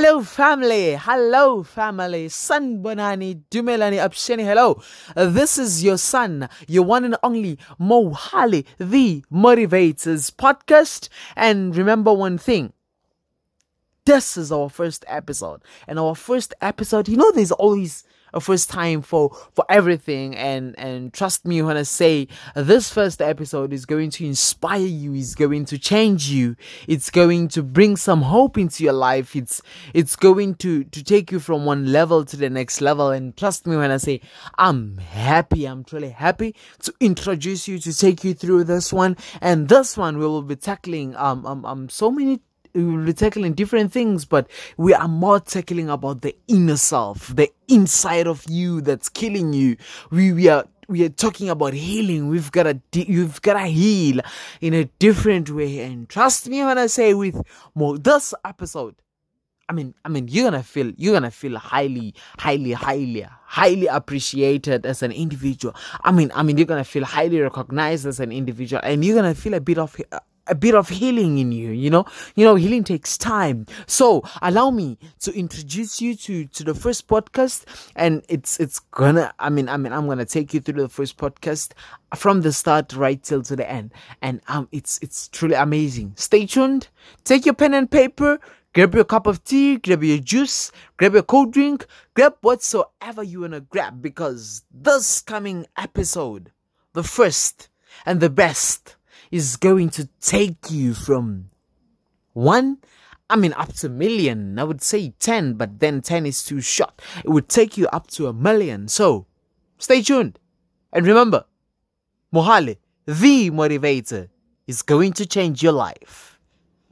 Hello, family. Hello, family. Sanibonani, Dumelani, Absheni. Hello. This is your son, your one and only Mohale, the Motivators podcast. And remember one thing. This is our first episode. And our first episode, you know, there's always a first time for for everything. And and trust me when i say this first episode is going to inspire you is going to change you. It's going to bring some hope into your life. It's it's going to to take you from one level to the next level. And trust me when i say i'm happy. I'm truly happy to introduce you to take you through this one. And this one we will be tackling um um, um so many we will be tackling different things, but we are more tackling about the inner self, the inside of you that's killing you. We, we are we are talking about healing. We've got to you've got to heal in a different way. And trust me when I say with more this episode, I mean, I mean, you're gonna feel you're gonna feel highly, highly, highly, highly appreciated as an individual. I mean, I mean, you're gonna feel highly recognized as an individual, and you're gonna feel a bit of uh, a bit of healing in you you know? You know healing takes time. So allow me to introduce you to to the first podcast and it's it's gonna i mean i mean i'm gonna take you through the first podcast from the start right till to the end. And um it's it's truly amazing. Stay tuned. Take your pen and paper grab your cup of tea grab your juice grab your cold drink grab whatsoever you wanna grab because this coming episode the first and the best is going to take you from one I mean, up to a million. I would say 10, but then 10 is too short. It would take you up to a million. So, stay tuned. And remember, Mohale, the motivator, is going to change your life.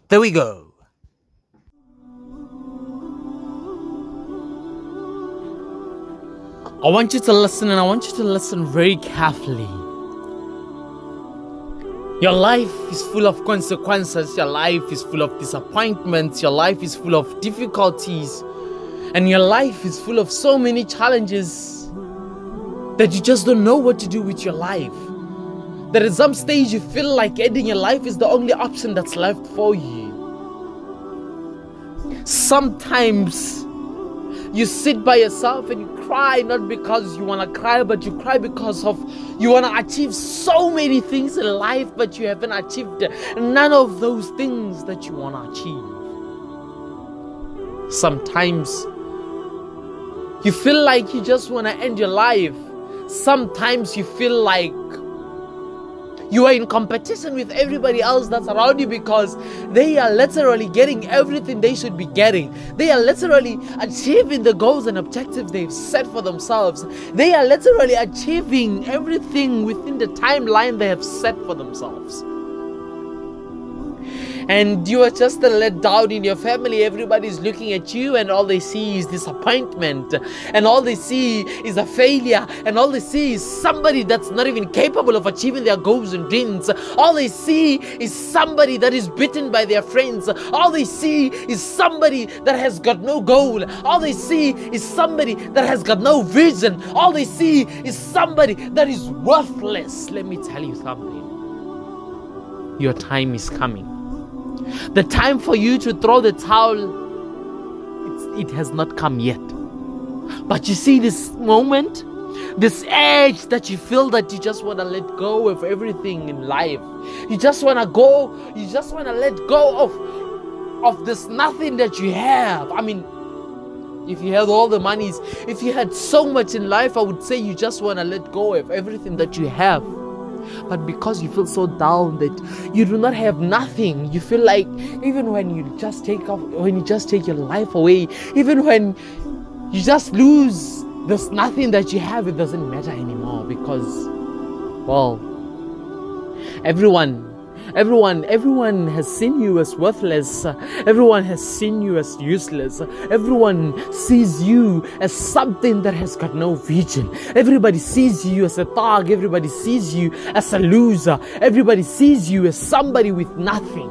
There we go. I want you to listen and I want you to listen very carefully. Your life is full of consequences, your life is full of disappointments, your life is full of difficulties, and your life is full of so many challenges that you just don't know what to do with your life. That at some stage you feel like ending your life is the only option that's left for you. Sometimes you sit by yourself and you cry not because you want to cry, but you cry because of you want to achieve so many things in life, but you haven't achieved none of those things that you want to achieve. Sometimes you feel like you just want to end your life. Sometimes you feel like you are in competition with everybody else that's around you because they are literally getting everything they should be getting. They are literally achieving the goals and objectives they've set for themselves. They are literally achieving everything within the timeline they have set for themselves and you are just let down in your family. Everybody's looking at you, and all they see is disappointment, and all they see is a failure, and all they see is somebody that's not even capable of achieving their goals and dreams. All they see is somebody that is bitten by their friends. All they see is somebody that has got no goal. All they see is somebody that has got no vision. All they see is somebody that is worthless. Let me tell you something. Your time is coming the time for you to throw the towel, it has not come yet. But you see, this moment, this edge that you feel that you just want to let go of everything in life. You just want to go, you just want to let go of of this nothing that you have. I mean, if you had all the monies, if you had so much in life, I would say you just want to let go of everything that you have but because you feel so down that you do not have nothing you feel like even when you just take off when you just take your life away even when you just lose there's nothing that you have it doesn't matter anymore because well everyone Everyone, everyone has seen you as worthless. Everyone has seen you as useless. Everyone sees you as something that has got no vision. Everybody sees you as a thug. Everybody sees you as a loser. Everybody sees you as somebody with nothing.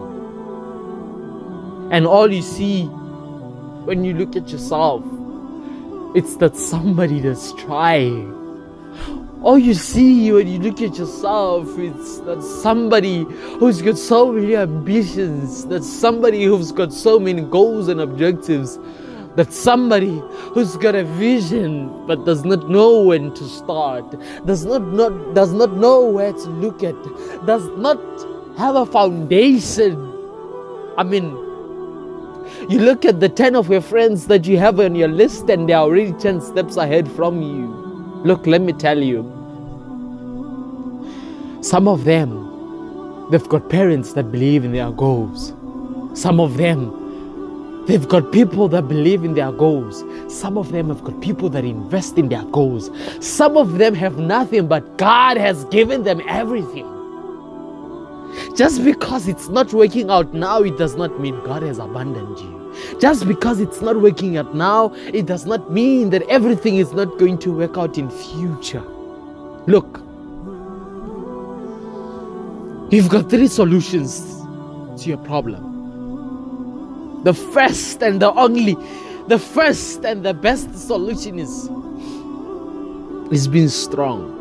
And all you see when you look at yourself, it's that somebody that's trying all you see when you look at yourself is that somebody who's got so many ambitions, that somebody who's got so many goals and objectives, that somebody who's got a vision but does not know when to start, does not, not does not know where to look at, does not have a foundation. I mean, you look at the 10 of your friends that you have on your list and they're already 10 steps ahead from you. Look, let me tell you. Some of them, they've got parents that believe in their goals. Some of them, They've got people that believe in their goals. Some of them have got people that invest in their goals. Some of them have nothing, but God has given them everything. Just because it's not working out now, it does not mean God has abandoned you. Just because it's not working out now, it does not mean that everything is not going to work out in future. Look, you've got three solutions to your problem the first and the only, the first and the best solution is is being strong.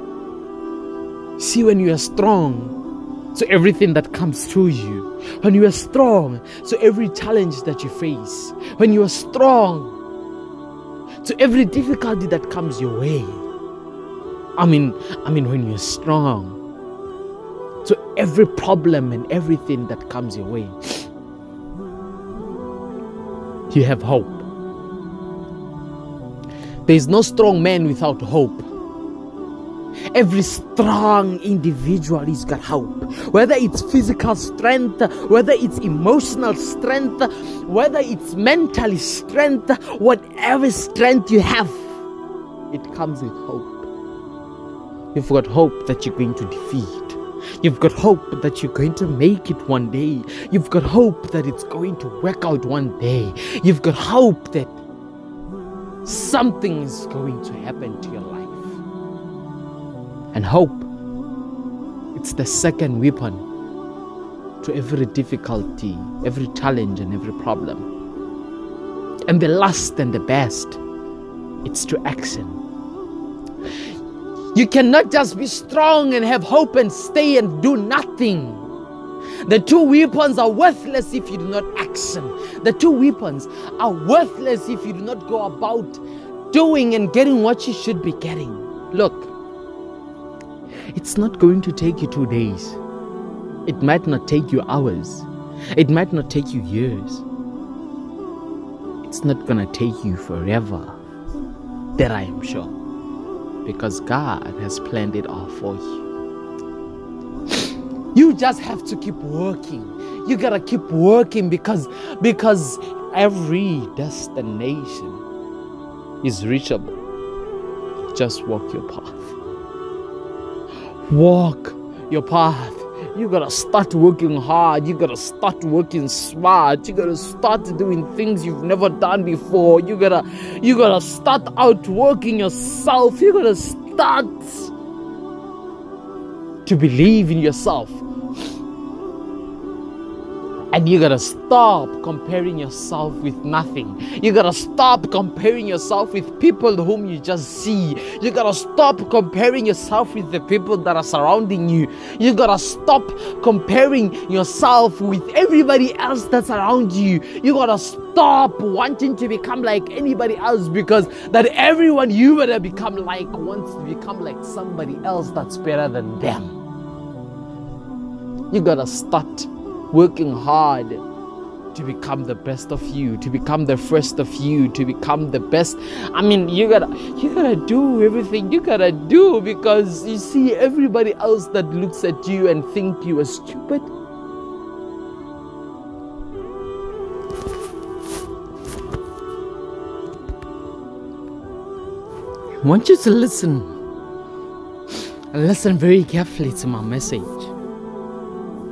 See, when you are strong, to everything that comes through you, when you are strong, to every challenge that you face, when you are strong, to every difficulty that comes your way. I mean, I mean, when you're strong, every problem and everything that comes your way you have hope. There is no strong man without hope. Every strong individual has got hope. Whether it's physical strength, whether it's emotional strength, whether it's mental strength, whatever strength you have, it comes with hope. You've got hope that you're going to defeat. You've got hope that you're going to make it one day. You've got hope that it's going to work out one day. You've got hope that something is going to happen to your life. And hope, it's the second weapon to every difficulty, every challenge, and every problem. And the last and the best, it's to action. You cannot just be strong and have hope and stay and do nothing. The two weapons are worthless if you do not action. The two weapons are worthless if you do not go about doing and getting what you should be getting. Look, it's not going to take you two days. It might not take you hours. It might not take you years. It's not going to take you forever. That I am sure because God has planned it all for you. You just have to keep working. You gotta keep working because because every destination is reachable. Just walk your path. Walk your path. You gotta start working hard. You gotta start working smart. You gotta start doing things you've never done before. You gotta you gotta start outworking yourself. You gotta start to believe in yourself. And you gotta stop comparing yourself with nothing. You gotta stop comparing yourself with people whom you just see. You gotta stop comparing yourself with the people that are surrounding you. You gotta stop comparing yourself with everybody else that's around you. You gotta stop wanting to become like anybody else because that everyone you wanna become like wants to become like somebody else that's better than them. You gotta start working hard to become the best of you, to become the first of you, to become the best. I mean, you gotta you gotta do everything you gotta do because you see everybody else that looks at you and think you are stupid. I want you to listen. Listen very carefully to my message.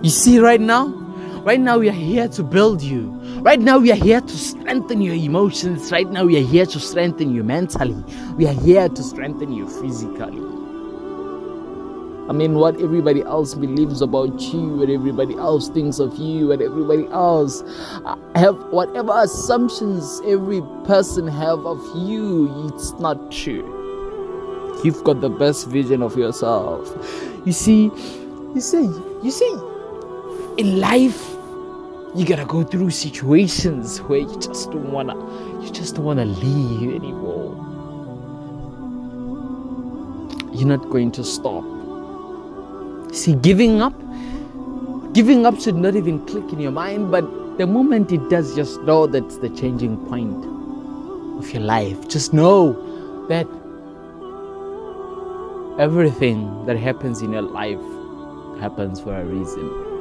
You see, right now, Right now, we are here to build you. Right now, we are here to strengthen your emotions. Right now, we are here to strengthen you mentally. We are here to strengthen you physically. I mean, what everybody else believes about you, what everybody else thinks of you, what everybody else uh, have, whatever assumptions every person have of you, it's not true. You've got the best vision of yourself. You see, you see, you see, in life, you gotta go through situations where you just don't wanna, you just don't wanna leave anymore. You're not going to stop. See, giving up, giving up should not even click in your mind, but the moment it does, just know that's the changing point of your life. Just know that everything that happens in your life happens for a reason.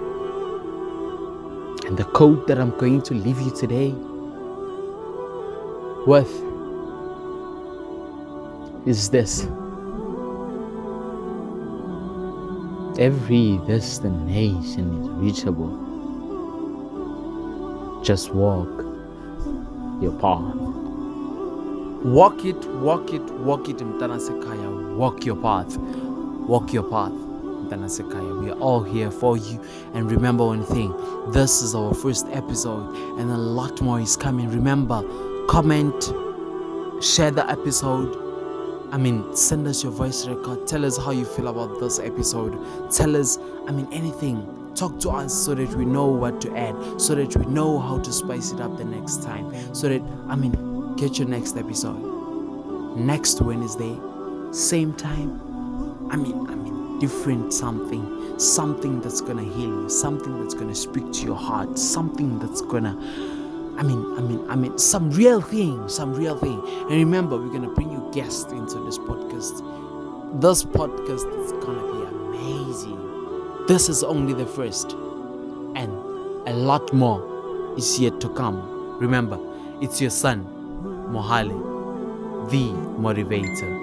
And the quote that I'm going to leave you today with is this Every destination is reachable. Just walk your path. Walk it, walk it, walk it, Mtana Sekaya. Walk your path. Walk your path. We are all here for you. And remember one thing this is our first episode, and a lot more is coming. Remember, comment, share the episode. I mean, send us your voice record. Tell us how you feel about this episode. Tell us, I mean, anything talk to us so that we know what to add so that we know how to spice it up the next time so that i mean get your next episode next wednesday same time i mean i mean different something something that's gonna heal you something that's gonna speak to your heart something that's gonna I mean, I mean, I mean, some real thing, some real thing. And remember, we're gonna bring you guests into this podcast. This podcast is gonna be amazing. This is only the first, and a lot more is yet to come. Remember, it's your son, Mohale, the motivator.